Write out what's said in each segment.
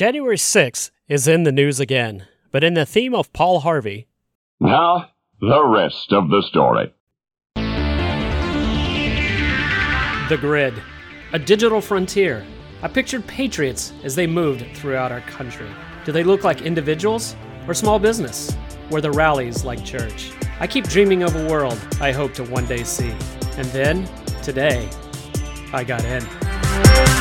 January 6th is in the news again, but in the theme of Paul Harvey. Now, the rest of the story. The Grid, a digital frontier. I pictured patriots as they moved throughout our country. Do they look like individuals or small business? Were the rallies like church? I keep dreaming of a world I hope to one day see. And then, today, I got in.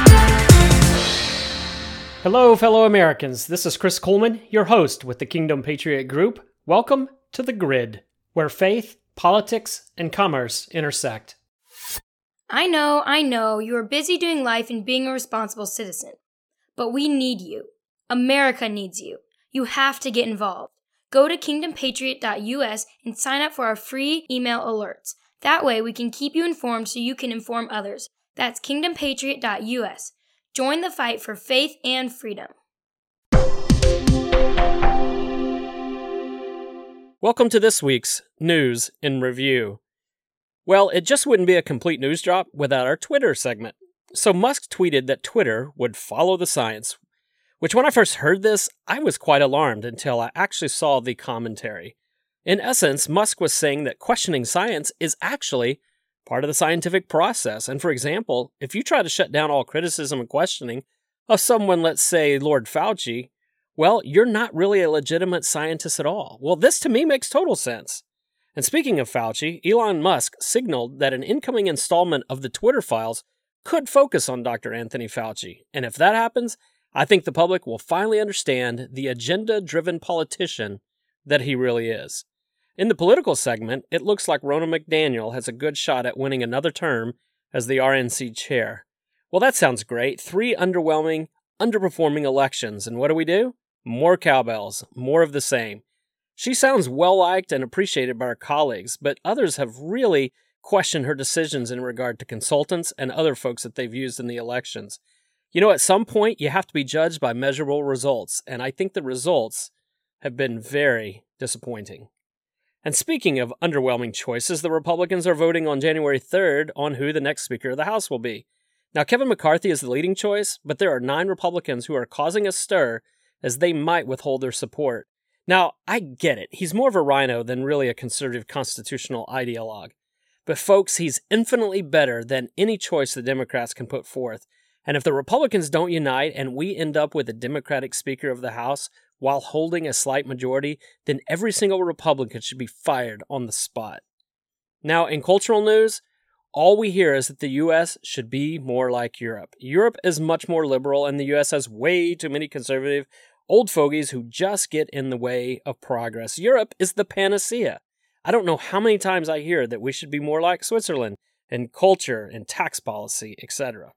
Hello, fellow Americans. This is Chris Kuhlmann, your host with the Kingdom Patriot Group. Welcome to The Grid, where faith, politics, and commerce intersect. I know, I know, you are busy doing life and being a responsible citizen. But we need you. America needs you. You have to get involved. Go to kingdompatriot.us and sign up for our free email alerts. That way we can keep you informed so you can inform others. That's kingdompatriot.us. Join the fight for faith and freedom. Welcome to this week's News in Review. Well, it just wouldn't be a complete news drop without our Twitter segment. So Musk tweeted that Twitter would follow the science, which when I first heard this, I was quite alarmed until I actually saw the commentary. In essence, Musk was saying that questioning science is actually part of the scientific process. And for example, if you try to shut down all criticism and questioning of someone, let's say Lord Fauci, well, you're not really a legitimate scientist at all. Well, this to me makes total sense. And speaking of Fauci, Elon Musk signaled that an incoming installment of the Twitter files could focus on Dr. Anthony Fauci. And if that happens, I think the public will finally understand the agenda driven politician that he really is. In the political segment, it looks like Ronna McDaniel has a good shot at winning another term as the RNC chair. Well, that sounds great. Three underwhelming, underperforming elections. And what do we do? More cowbells, more of the same. She sounds well liked and appreciated by her colleagues, but others have really questioned her decisions in regard to consultants and other folks that they've used in the elections. You know, at some point, you have to be judged by measurable results, and I think the results have been very disappointing. And speaking of underwhelming choices, the Republicans are voting on January 3rd on who the next Speaker of the House will be. Now, Kevin McCarthy is the leading choice, but there are nine Republicans who are causing a stir as they might withhold their support. Now, I get it. He's more of a rhino than really a conservative constitutional ideologue. But, folks, he's infinitely better than any choice the Democrats can put forth. And if the Republicans don't unite and we end up with a Democratic Speaker of the House while holding a slight majority, then every single Republican should be fired on the spot. Now, in cultural news, all we hear is that the US should be more like Europe. Europe is much more liberal, and the US has way too many conservative old fogies who just get in the way of progress. Europe is the panacea. I don't know how many times I hear that we should be more like Switzerland in culture and tax policy, etc.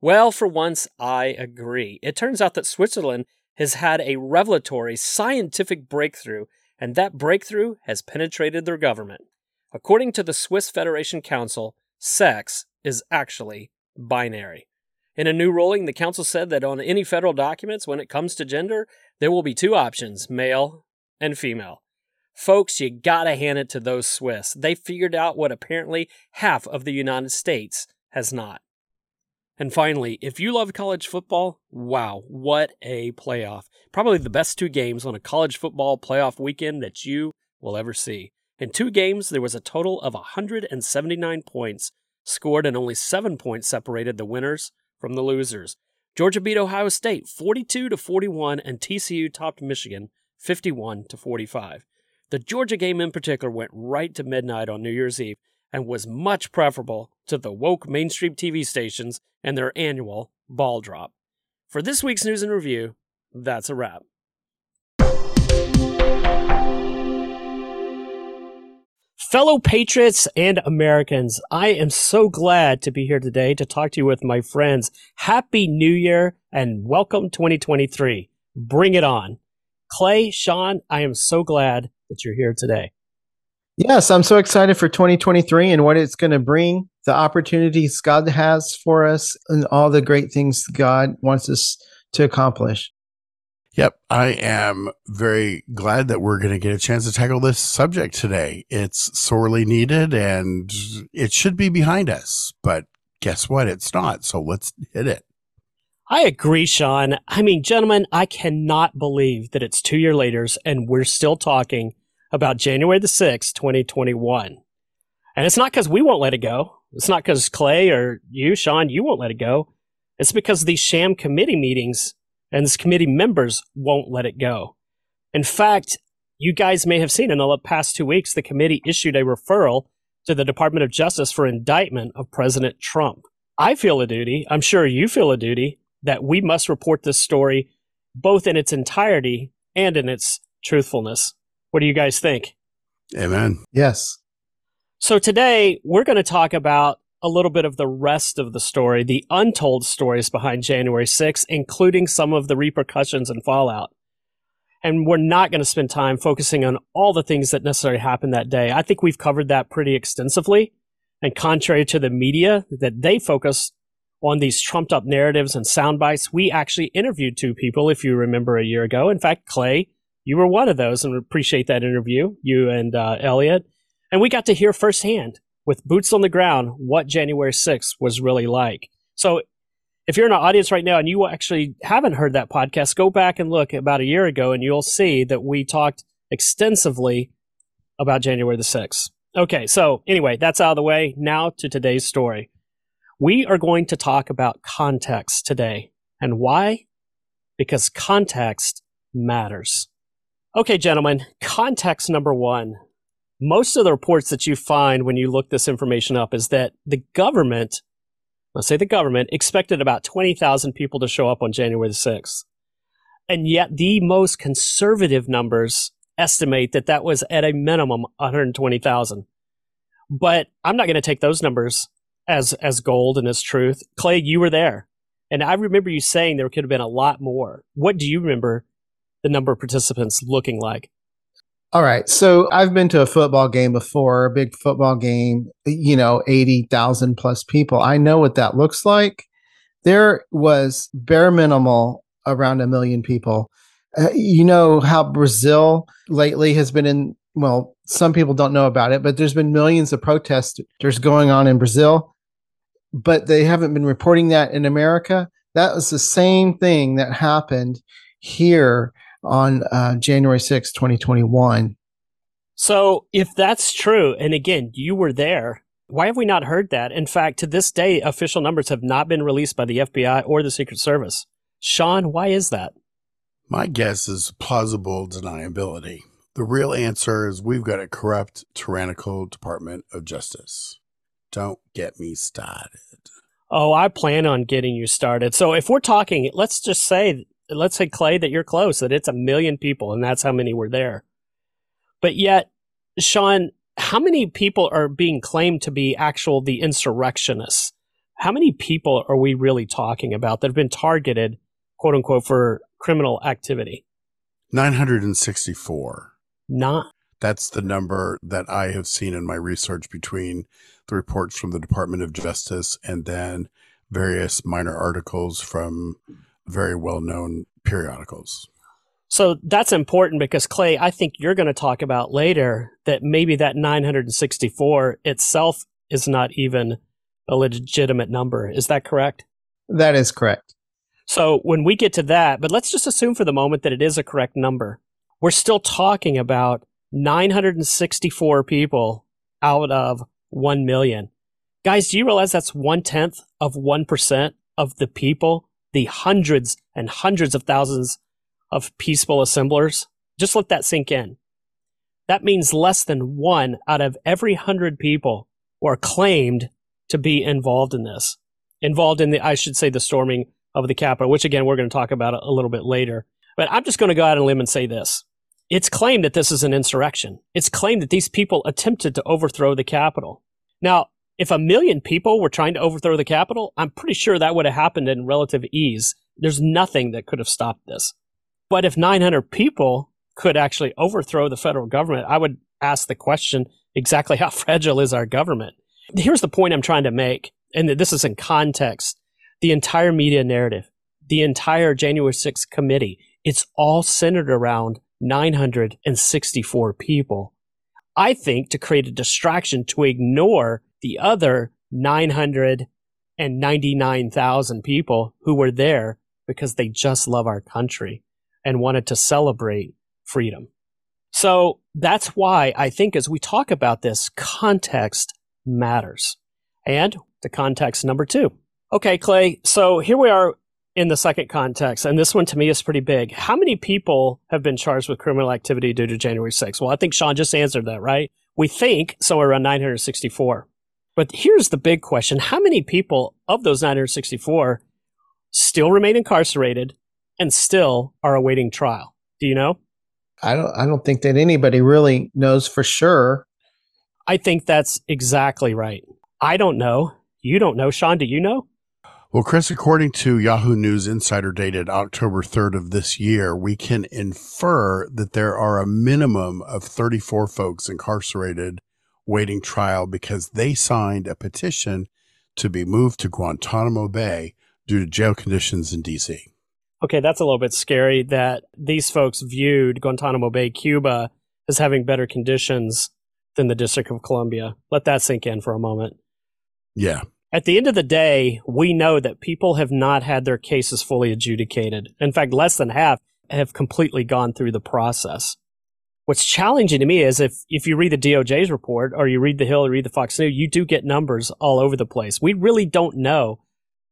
Well, for once, I agree. It turns out that Switzerland has had a revelatory scientific breakthrough, and that breakthrough has penetrated their government. According to the Swiss Federation Council, sex is actually binary. In a new ruling, the council said that on any federal documents, when it comes to gender, there will be two options male and female. Folks, you gotta hand it to those Swiss. They figured out what apparently half of the United States has not. And finally, if you love college football, wow, what a playoff. Probably the best two games on a college football playoff weekend that you will ever see. In two games, there was a total of 179 points scored, and only seven points separated the winners from the losers. Georgia beat Ohio State 42 to 41, and TCU topped Michigan 51 to 45. The Georgia game in particular went right to midnight on New Year's Eve, and was much preferable to the woke mainstream TV stations and their annual ball drop. For this week's news and review, that's a wrap. Fellow patriots and Americans, I am so glad to be here today to talk to you with my friends. Happy New Year and welcome 2023. Bring it on. Clay, Shaun, I am so glad that you're here today. Yes, I'm so excited for 2023 and what it's going to bring, the opportunities God has for us, and all the great things God wants us to accomplish. Yep, I am very glad that we're going to get a chance to tackle this subject today. It's sorely needed and it should be behind us, but guess what? It's not. So let's hit it. I agree, Shaun. I mean, gentlemen, I cannot believe that it's two year later and we're still talking about January the 6th, 2021. And it's not because we won't let it go. It's not because Clay or you, Shaun, you won't let it go. It's because these sham committee meetings and these committee members won't let it go. In fact, you guys may have seen in the past two weeks, the committee issued a referral to the Department of Justice for indictment of President Trump. I feel a duty, I'm sure you feel a duty, that we must report this story both in its entirety and in its truthfulness. What do you guys think? Amen. Yes. So today we're going to talk about a little bit of the rest of the story, the untold stories behind January 6th, including some of the repercussions and fallout. And we're not going to spend time focusing on all the things that necessarily happened that day. I think we've covered that pretty extensively. And contrary to the media that they focus on these trumped up narratives and sound bites, we actually interviewed two people, if you remember a year ago. In fact, Clay, you were one of those and appreciate that interview, you and uh, Elliot. And we got to hear firsthand with boots on the ground what January 6th was really like. So if you're in our audience right now and you actually haven't heard that podcast, go back and look about a year ago and you'll see that we talked extensively about January the 6th. Okay, so anyway, that's out of the way. Now to today's story. We are going to talk about context today. And why? Because context matters. Okay, gentlemen, context number one most of the reports that you find when you look this information up is that the government, let's say the government, expected about 20,000 people to show up on January the 6th. And yet the most conservative numbers estimate that that was at a minimum 120,000. But I'm not going to take those numbers as as gold and as truth. Clay, you were there. And I remember you saying there could have been a lot more. What do you remember the number of participants looking like? All right. So I've been to a football game before, a big football game, you know, 80,000 plus people. I know what that looks like. There was bare minimal around a million people. Uh, you know how Brazil lately has been in, well, some people don't know about it, but there's been millions of protesters going on in Brazil, but they haven't been reporting that in America. That was the same thing that happened here on uh, January 6, 2021. So, if that's true, and again, you were there, why have we not heard that? In fact, to this day, official numbers have not been released by the FBI or the Secret Service. Shaun, why is that? My guess is plausible deniability. The real answer is we've got a corrupt, tyrannical Department of Justice. Don't get me started. Oh, I plan on getting you started. So if we're talking, let's just say let's say Clay that you're close, that it's a million people, and that's how many were there. But yet, Shaun, how many people are being claimed to be actual the insurrectionists? How many people are we really talking about that have been targeted, quote unquote, for criminal activity? 964. Not. That's the number that I have seen in my research between the reports from the Department of Justice and then various minor articles from very well known periodicals. So that's important because Clay, I think you're going to talk about later that maybe that 964 itself is not even a legitimate number. Is that correct? That is correct. So when we get to that, but let's just assume for the moment that it is a correct number. We're still talking about 964 people out of 1 million. Guys, do you realize that's one tenth of 1% of the people the hundreds and hundreds of thousands of peaceful assemblers. Just let that sink in. That means less than one out of every hundred people were claimed to be involved in this. Involved in the, I should say, the storming of the Capitol, which again, we're going to talk about a little bit later. But I'm just going to go out on a limb and say this. It's claimed that this is an insurrection. It's claimed that these people attempted to overthrow the Capitol. Now, if a million people were trying to overthrow the Capitol, I'm pretty sure that would have happened in relative ease. There's nothing that could have stopped this. But if 900 people could actually overthrow the federal government, I would ask the question exactly how fragile is our government? Here's the point I'm trying to make, and this is in context. The entire media narrative, the entire January 6th committee, it's all centered around 964 people. I think to create a distraction to ignore the other 999,000 people who were there because they just love our country and wanted to celebrate freedom. So that's why I think as we talk about this, context matters. And the context number two. Okay, Clay. So here we are in the second context, and this one to me is pretty big. How many people have been charged with criminal activity due to January 6th? Well, I think Sean just answered that, right? We think somewhere around 964. But here's the big question How many people of those 964 still remain incarcerated and still are awaiting trial? Do you know? I don't I don't think that anybody really knows for sure. I think that's exactly right. I don't know. You don't know. Shaun, do you know? Well, Chris, according to Yahoo News Insider dated October 3rd of this year, we can infer that there are a minimum of 34 folks incarcerated waiting trial because they signed a petition to be moved to Guantanamo Bay due to jail conditions in DC. Okay, that's a little bit scary that these folks viewed Guantanamo Bay, Cuba, as having better conditions than the District of Columbia. Let that sink in for a moment. Yeah. At the end of the day, we know that people have not had their cases fully adjudicated. In fact, less than half have completely gone through the process. What's challenging to me is if, if you read the DOJ's report or you read the Hill or read the Fox News, you do get numbers all over the place. We really don't know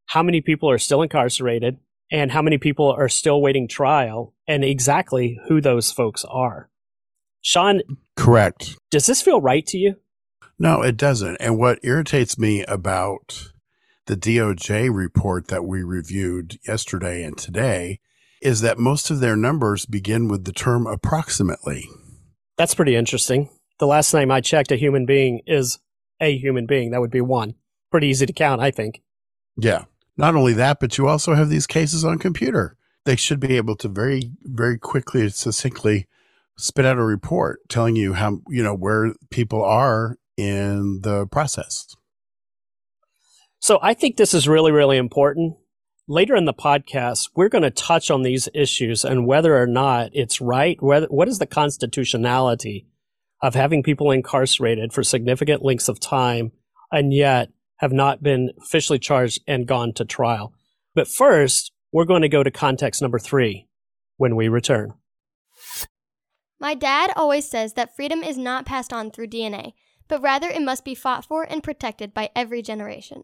how many people are still incarcerated and how many people are still waiting trial and exactly who those folks are. Shaun, correct. Does this feel right to you? No, it doesn't. And what irritates me about the DOJ report that we reviewed yesterday and today is that most of their numbers begin with the term approximately. That's pretty interesting. The last time I checked, a human being is a human being. That would be one. Pretty easy to count, I think. Yeah. Not only that, but you also have these cases on computer. They should be able to very, very quickly and succinctly spit out a report telling you how, you know, where people are in the process. So I think this is really, really important. Later in the podcast, we're going to touch on these issues and whether or not it's right. Whether, what is the constitutionality of having people incarcerated for significant lengths of time and yet have not been officially charged and gone to trial? But first, we're going to go to context number three when we return. My dad always says that freedom is not passed on through DNA but rather it must be fought for and protected by every generation.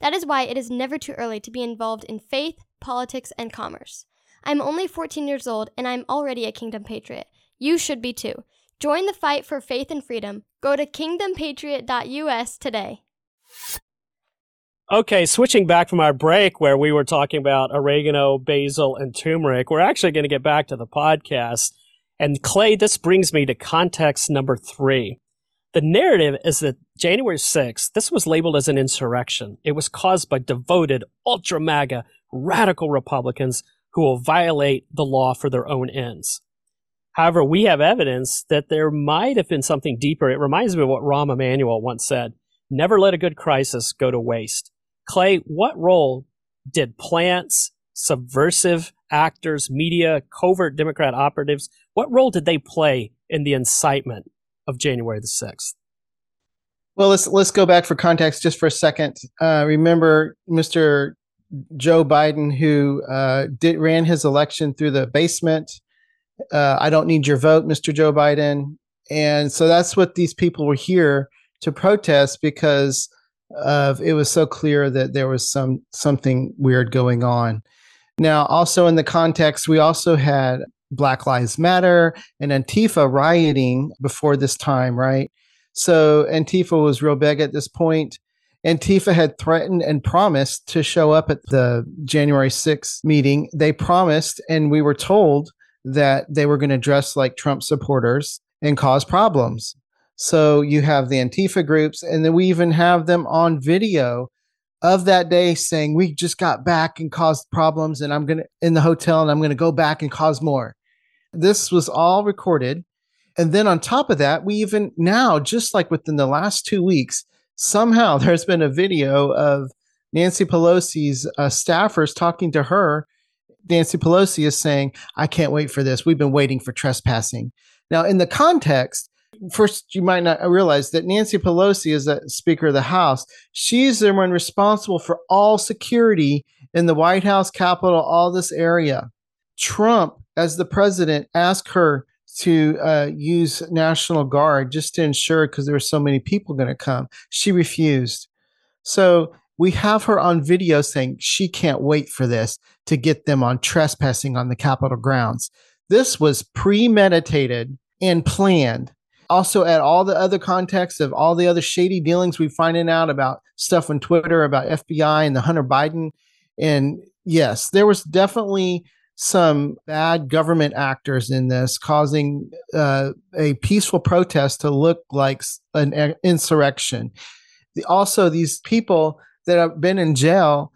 That is why it is never too early to be involved in faith, politics, and commerce. I'm only 14 years old and I'm already a Kingdom Patriot. You should be too. Join the fight for faith and freedom. Go to kingdompatriot.us today. Okay, switching back from our break where we were talking about oregano, basil, and turmeric, we're actually going to get back to the podcast. And Clay, this brings me to context number three. The narrative is that January 6th, this was labeled as an insurrection. It was caused by devoted, ultra MAGA, radical Republicans who will violate the law for their own ends. However, we have evidence that there might have been something deeper. It reminds me of what Rahm Emanuel once said never let a good crisis go to waste. Clay, what role did plants, subversive actors, media, covert Democrat operatives, what role did they play in the incitement of January the 6th. Well, let's let's go back for context just for a second. Uh, remember, Mr. Joe Biden, who uh, did ran his election through the basement. Uh, I don't need your vote, Mr. Joe Biden, and so that's what these people were here to protest because of it was so clear that there was some something weird going on. Now, also in the context, we also had Black Lives Matter and Antifa rioting before this time, right? So Antifa was real big at this point. Antifa had threatened and promised to show up at the January 6th meeting. They promised, and we were told that they were going to dress like Trump supporters and cause problems. So you have the Antifa groups, and then we even have them on video of that day saying, We just got back and caused problems, and I'm going to in the hotel, and I'm going to go back and cause more. This was all recorded. And then on top of that, we even now, just like within the last two weeks, somehow there's been a video of Nancy Pelosi's uh, staffers talking to her. Nancy Pelosi is saying, I can't wait for this. We've been waiting for trespassing. Now, in the context, first, you might not realize that Nancy Pelosi is the Speaker of the House. She's the one responsible for all security in the White House, Capitol, all this area. Trump, as the president, asked her to uh, use National Guard just to ensure because there were so many people going to come. She refused. So we have her on video saying she can't wait for this to get them on trespassing on the Capitol grounds. This was premeditated and planned. Also, at all the other contexts of all the other shady dealings we finding out about stuff on Twitter about FBI and the Hunter Biden. And yes, there was definitely some bad government actors in this, causing uh, a peaceful protest to look like an insurrection. Also, these people that have been in jail,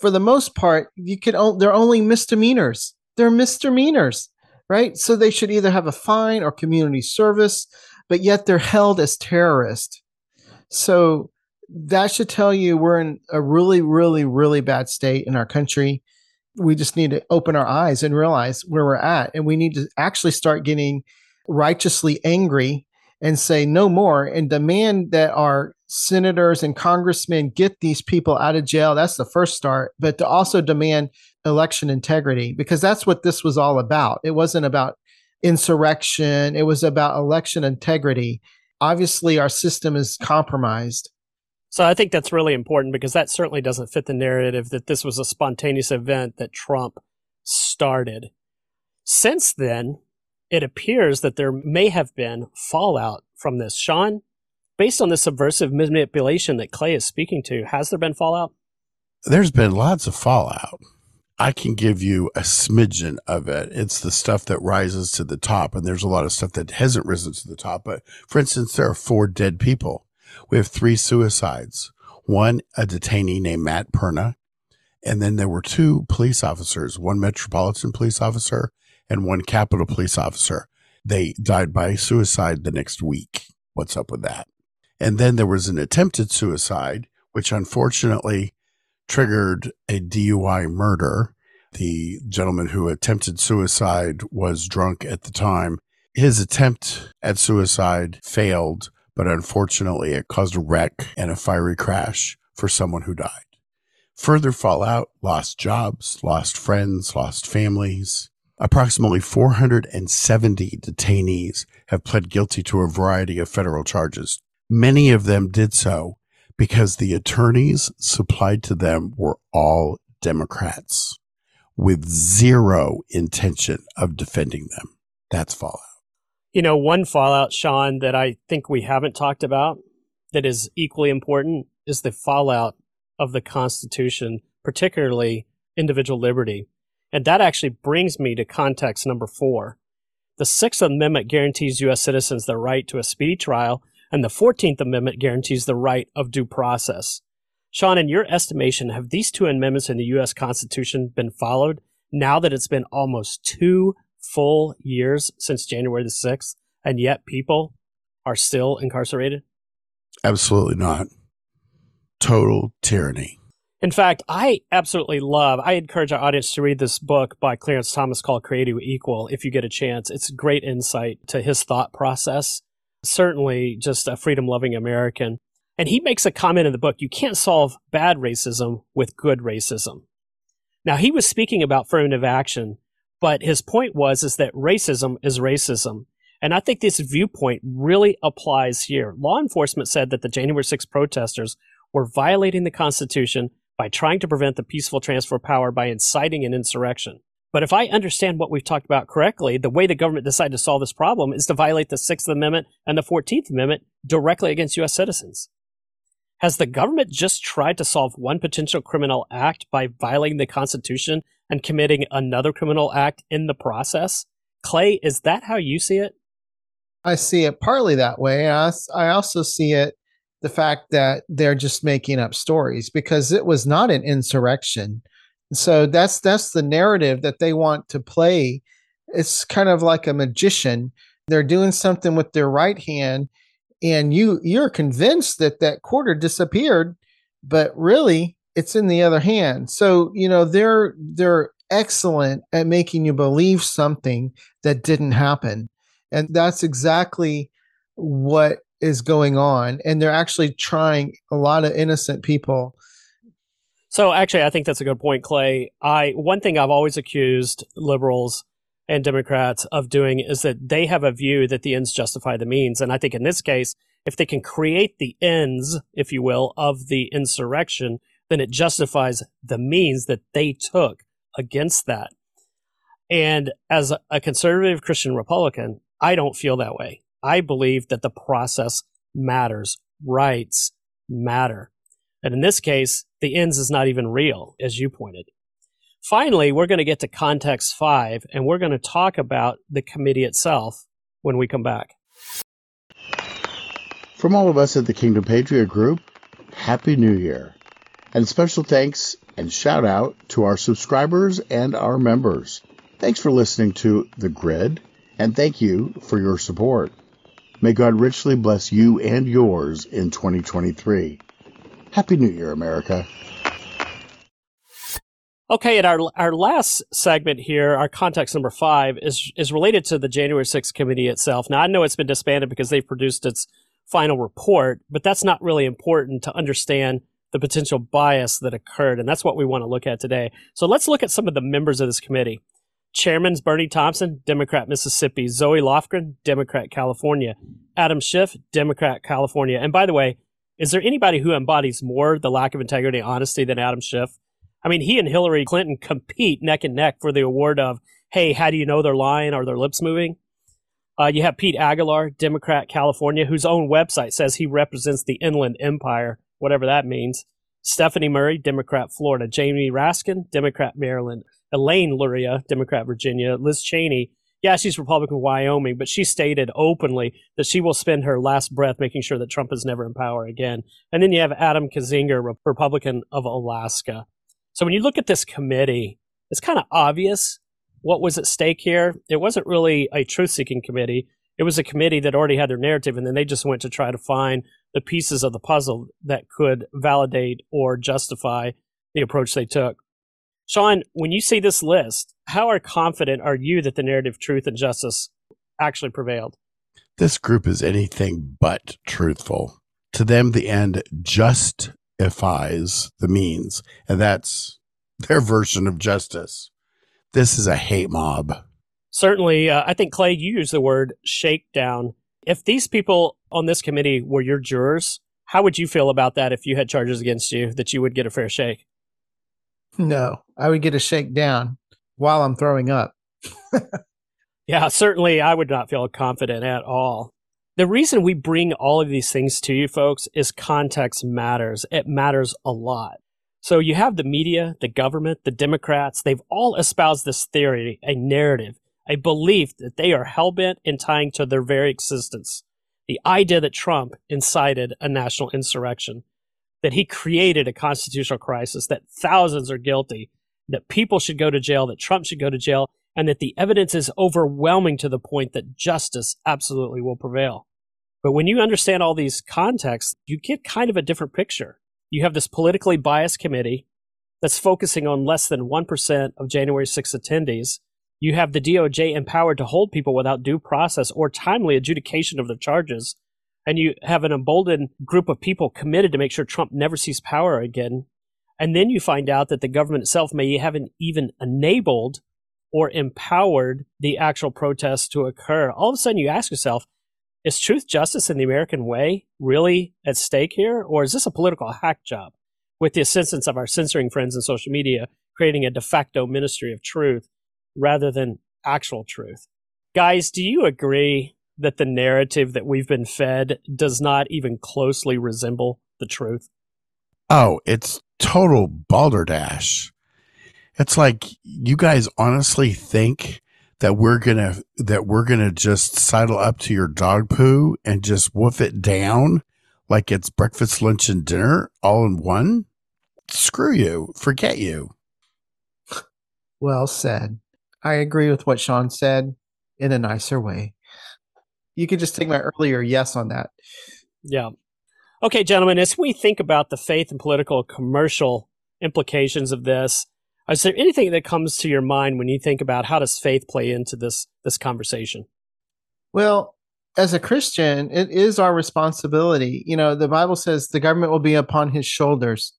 for the most part, you could they're only misdemeanors. They're misdemeanors, right? So they should either have a fine or community service, but yet they're held as terrorists. So that should tell you we're in a really, really, really bad state in our country. We just need to open our eyes and realize where we're at. And we need to actually start getting righteously angry and say no more and demand that our senators and congressmen get these people out of jail. That's the first start, but to also demand election integrity because that's what this was all about. It wasn't about insurrection, it was about election integrity. Obviously, our system is compromised. So I think that's really important because that certainly doesn't fit the narrative that this was a spontaneous event that Trump started. Since then, it appears that there may have been fallout from this. Shaun, based on the subversive manipulation that Clay is speaking to, has there been fallout? There's been lots of fallout. I can give you a smidgen of it. It's the stuff that rises to the top, and there's a lot of stuff that hasn't risen to the top. But for instance, there are four dead people. We have three suicides. One, a detainee named Matt Perna. And then there were two police officers, one Metropolitan police officer and one Capitol police officer. They died by suicide the next week. What's up with that? And then there was an attempted suicide, which unfortunately triggered a DUI murder. The gentleman who attempted suicide was drunk at the time. His attempt at suicide failed, but unfortunately it caused a wreck and a fiery crash for someone who died. Further fallout, lost jobs, lost friends, lost families. Approximately 470 detainees have pled guilty to a variety of federal charges. Many of them did so because the attorneys supplied to them were all Democrats with zero intention of defending them. That's fallout. You know, one fallout, Shaun, that I think we haven't talked about that is equally important is the fallout of the Constitution, particularly individual liberty. And that actually brings me to context number four. The Sixth Amendment guarantees U.S. citizens the right to a speedy trial and the 14th Amendment guarantees the right of due process. Shaun, in your estimation, have these two amendments in the U.S. Constitution been followed now that it's been almost two full years since January the 6th, and yet people are still incarcerated? Absolutely not. Total tyranny. In fact, I absolutely love, I encourage our audience to read this book by Clarence Thomas called Created Equal if you get a chance. It's great insight to his thought process certainly just a freedom loving American. And he makes a comment in the book you can't solve bad racism with good racism. Now, he was speaking about affirmative action, but his point was is that racism is racism. And I think this viewpoint really applies here. Law enforcement said that the January 6 protesters were violating the Constitution by trying to prevent the peaceful transfer of power by inciting an insurrection. But if I understand what we've talked about correctly, the way the government decided to solve this problem is to violate the Sixth Amendment and the Fourteenth Amendment directly against U.S. citizens. Has the government just tried to solve one potential criminal act by violating the Constitution and committing another criminal act in the process? Clay, is that how you see it? I see it partly that way. I also see it the fact that they're just making up stories because it was not an insurrection so that's that's the narrative that they want to play it's kind of like a magician they're doing something with their right hand and you you're convinced that that quarter disappeared but really it's in the other hand. So you know they're they're excellent at making you believe something that didn't happen. And that's exactly what is going on. And they're actually trying a lot of innocent people. So actually, I think that's a good point, Clay. I one thing I've always accused liberals and Democrats of doing is that they have a view that the ends justify the means, and I think in this case, if they can create the ends, if you will, of the insurrection, then it justifies the means that they took against that. And as a conservative Christian Republican, I don't feel that way. I believe that the process matters. Rights matter. And in this case, the ends is not even real, as you pointed. Finally, we're going to get to context five, and we're going to talk about the committee itself when we come back. From all of us at the Kingdom Patriot Group, Happy New Year. And special thanks and shout out to our subscribers and our members. Thanks for listening to The Grid, and thank you for your support. May God richly bless you and yours in 2023. Happy New Year, America. Okay, and our our last segment here, our context number five, is is related to the January 6th committee itself. Now I know it's been disbanded because they've produced its final report, but that's not really important to understand the potential bias that occurred, and that's what we want to look at today. So let's look at some of the members of this committee. Chairman's Bennie Thompson, Democrat Mississippi. Zoe Lofgren, Democrat California. Adam Schiff, Democrat California. And by the way, is there anybody who embodies more the lack of integrity and honesty than Adam Schiff? I mean, he and Hillary Clinton compete neck and neck for the award of, hey, how do you know they're lying? Are their lips moving? Uh, you have Pete Aguilar, Democrat California, whose own website says he represents the Inland Empire, whatever that means. Stephanie Murphy, Democrat Florida. Jamie Raskin, Democrat Maryland. Elaine Luria, Democrat Virginia. Liz Cheney, yeah, she's Republican Wyoming, but she stated openly that she will spend her last breath making sure that Trump is never in power again. And then you have Adam Kinzinger, Republican of Alaska. So when you look at this committee, it's kind of obvious what was at stake here. It wasn't really a truth seeking committee. It was a committee that already had their narrative, and then they just went to try to find the pieces of the puzzle that could validate or justify the approach they took. Sean, when you see this list, how are confident are you that the narrative truth and justice actually prevailed? This group is anything but truthful. To them, the end justifies the means, and that's their version of justice. This is a hate mob. Certainly, uh, I think Clay, you used the word shakedown. If these people on this committee were your jurors, how would you feel about that if you had charges against you that you would get a fair shake? No, I would get a shake down while I'm throwing up. yeah, certainly I would not feel confident at all. The reason we bring all of these things to you folks is context matters. It matters a lot. So you have the media, the government, the Democrats, they've all espoused this theory, a narrative, a belief that they are hell-bent in tying to their very existence. The idea that Trump incited a national insurrection, that he created a constitutional crisis, that thousands are guilty, that people should go to jail, that Trump should go to jail, and that the evidence is overwhelming to the point that justice absolutely will prevail. But when you understand all these contexts, you get kind of a different picture. You have this politically biased committee that's focusing on less than 1% of January 6 attendees. You have the DOJ empowered to hold people without due process or timely adjudication of their charges. And you have an emboldened group of people committed to make sure Trump never sees power again. And then you find out that the government itself may haven't even enabled or empowered the actual protests to occur. All of a sudden, you ask yourself, is truth, justice, and the American way really at stake here? Or is this a political hack job with the assistance of our censoring friends in social media, creating a de facto ministry of truth rather than actual truth? Guys, do you agree that the narrative that we've been fed does not even closely resemble the truth? Oh, it's total balderdash. It's like you guys honestly think that we're gonna that we're gonna just sidle up to your dog poo and just woof it down like it's breakfast, lunch, and dinner all in one? Screw you. Forget you. Well said. I agree with what Shaun said in a nicer way. You could just take my earlier yes on that. Yeah. Okay, gentlemen, as we think about the faith and political commercial implications of this, is there anything that comes to your mind when you think about how does faith play into this this conversation? Well, as a Christian, it is our responsibility. You know, the Bible says the government will be upon his shoulders.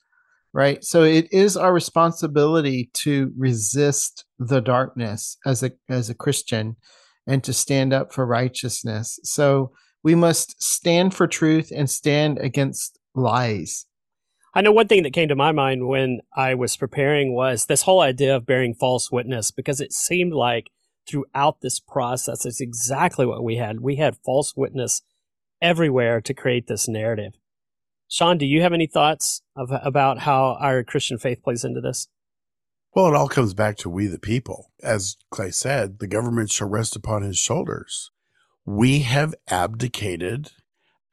Right? So it is our responsibility to resist the darkness as a as a Christian and to stand up for righteousness. So we must stand for truth and stand against lies. I know one thing that came to my mind when I was preparing was this whole idea of bearing false witness because it seemed like throughout this process it's exactly what we had. We had false witness everywhere to create this narrative. Shaun, do you have any thoughts of, about how our Christian faith plays into this? Well, it all comes back to we the people. As Clay said, the government shall rest upon his shoulders. We have abdicated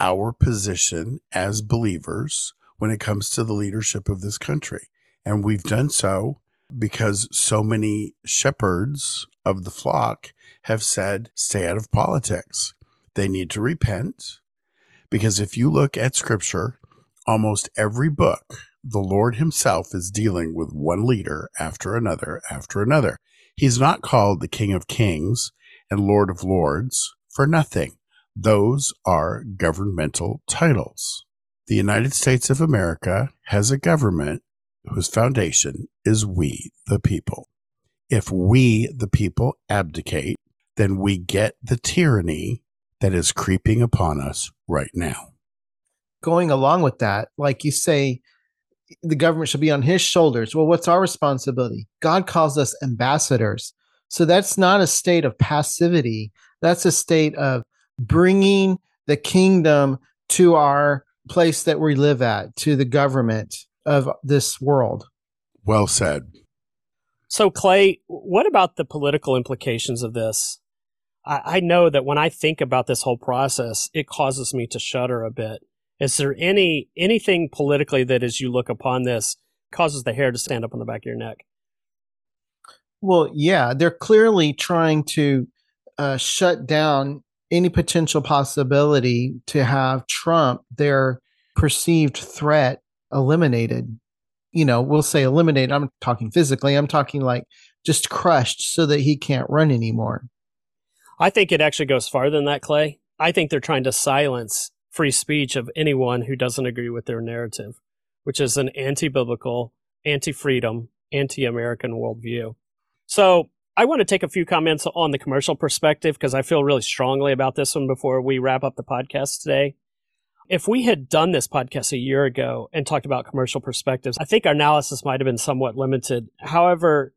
our position as believers when it comes to the leadership of this country. And we've done so because so many shepherds of the flock have said, stay out of politics. They need to repent. Because if you look at scripture, almost every book, the Lord himself is dealing with one leader after another after another. He's not called the King of Kings and Lord of Lords for nothing. Those are governmental titles. The United States of America has a government whose foundation is we, the people. If we, the people, abdicate, then we get the tyranny that is creeping upon us right now. Going along with that, like you say, the government should be on his shoulders. Well, what's our responsibility? God calls us ambassadors. So that's not a state of passivity. That's a state of bringing the kingdom to our place that we live at, to the government of this world. Well said. So, Clay, what about the political implications of this? I, I, know that when I think about this whole process, it causes me to shudder a bit. Is there any anything politically that, as you look upon this, causes the hair to stand up on the back of your neck? Well, yeah, they're clearly trying to uh, shut down any potential possibility to have Trump, their perceived threat, eliminated. You know, we'll say eliminated. I'm talking physically. I'm talking like just crushed so that he can't run anymore. I think it actually goes farther than that, Clay. I think they're trying to silence free speech of anyone who doesn't agree with their narrative, which is an anti biblical, anti freedom, anti American worldview. So I want to take a few comments on the commercial perspective because I feel really strongly about this one before we wrap up the podcast today. If we had done this podcast a year ago and talked about commercial perspectives, I think our analysis might have been somewhat limited. However,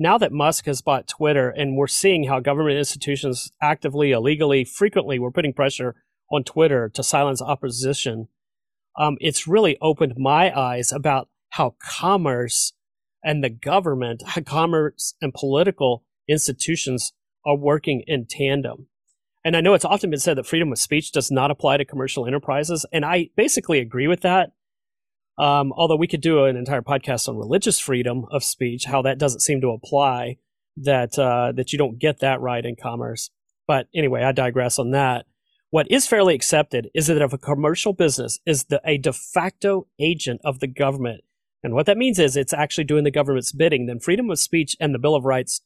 now that Musk has bought Twitter and we're seeing how government institutions actively, illegally, frequently were putting pressure on Twitter to silence opposition, um, it's really opened my eyes about how commerce and the government, commerce and political institutions are working in tandem. And I know it's often been said that freedom of speech does not apply to commercial enterprises. And I basically agree with that. Um, although we could do an entire podcast on religious freedom of speech, how that doesn't seem to apply, that uh, that you don't get that right in commerce. But anyway, I digress on that. What is fairly accepted is that if a commercial business is the, a de facto agent of the government, and what that means is it's actually doing the government's bidding, then freedom of speech and the Bill of Rights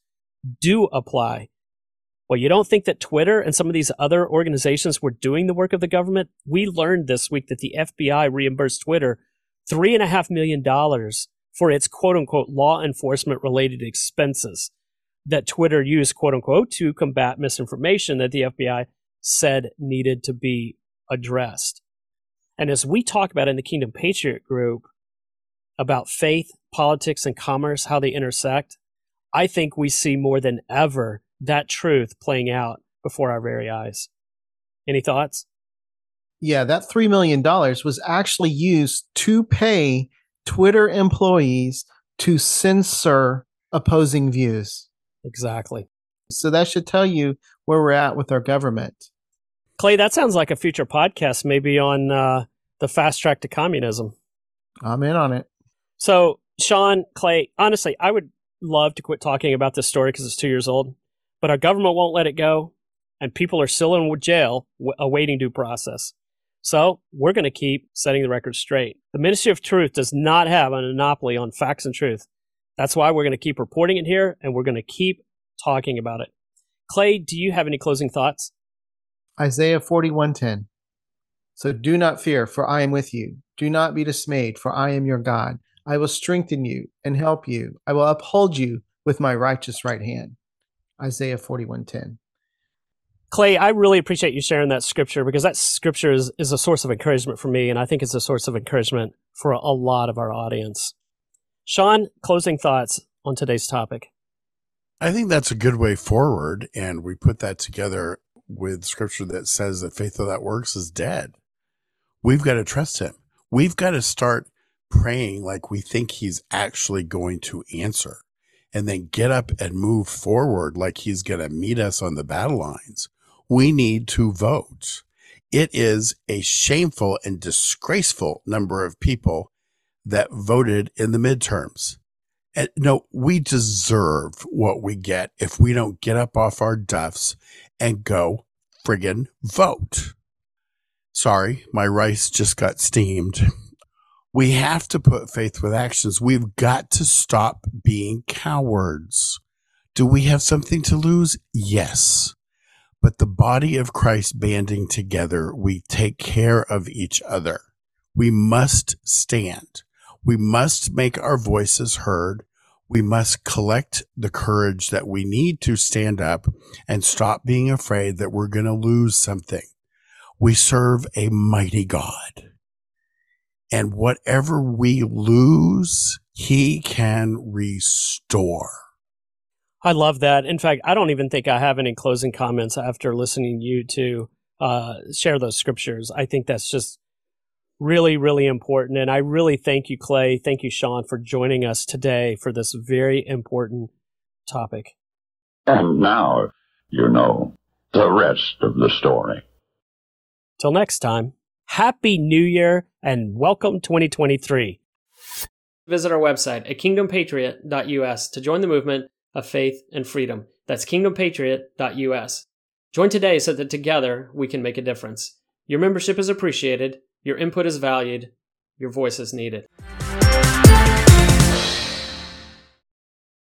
do apply. Well, you don't think that Twitter and some of these other organizations were doing the work of the government? We learned this week that the FBI reimbursed Twitter $3.5 million for its quote unquote law enforcement related expenses that Twitter used, quote unquote, to combat misinformation that the FBI said needed to be addressed. And as we talk about in the Kingdom Patriot group about faith, politics, and commerce, how they intersect, I think we see more than ever that truth playing out before our very eyes. Any thoughts? Yeah, that $3 million was actually used to pay Twitter employees to censor opposing views. Exactly. So that should tell you where we're at with our government. Clay, that sounds like a future podcast, maybe on uh, the fast track to communism. I'm in on it. So, Shaun, Clay, honestly, I would love to quit talking about this story because it's two years old but our government won't let it go, and people are still in jail awaiting due process. So we're going to keep setting the record straight. The Ministry of Truth does not have a monopoly on facts and truth. That's why we're going to keep reporting it here, and we're going to keep talking about it. Clay, do you have any closing thoughts? Isaiah 41:10. So do not fear, for I am with you. Do not be dismayed, for I am your God. I will strengthen you and help you. I will uphold you with my righteous right hand. Isaiah 41:10. Clay, I really appreciate you sharing that scripture because that scripture is, is a source of encouragement for me, and I think it's a source of encouragement for a, a lot of our audience. Shaun, closing thoughts on today's topic. I think that's a good way forward. And we put that together with scripture that says that faith without works is dead. We've got to trust him. We've got to start praying like we think he's actually going to answer and then get up and move forward like he's going to meet us on the battle lines. We need to vote. It is a shameful and disgraceful number of people that voted in the midterms. And no, we deserve what we get if we don't get up off our duffs and go friggin' vote. Sorry, my rice just got steamed. We have to put faith with actions. We've got to stop being cowards. Do we have something to lose? Yes. But the body of Christ banding together, we take care of each other. We must stand. We must make our voices heard. We must collect the courage that we need to stand up and stop being afraid that we're going to lose something. We serve a mighty God. And whatever we lose, he can restore. I love that. In fact, I don't even think I have any closing comments after listening you to uh, share those scriptures. I think that's just really, really important. And I really thank you, Clay. Thank you, Shaun, for joining us today for this very important topic. And now you know the rest of the story. Till next time, Happy New Year and welcome 2023. Visit our website at kingdompatriot.us to join the movement of faith and freedom. That's kingdompatriot.us. Join today so that together we can make a difference. Your membership is appreciated your input is valued. Your voice is needed.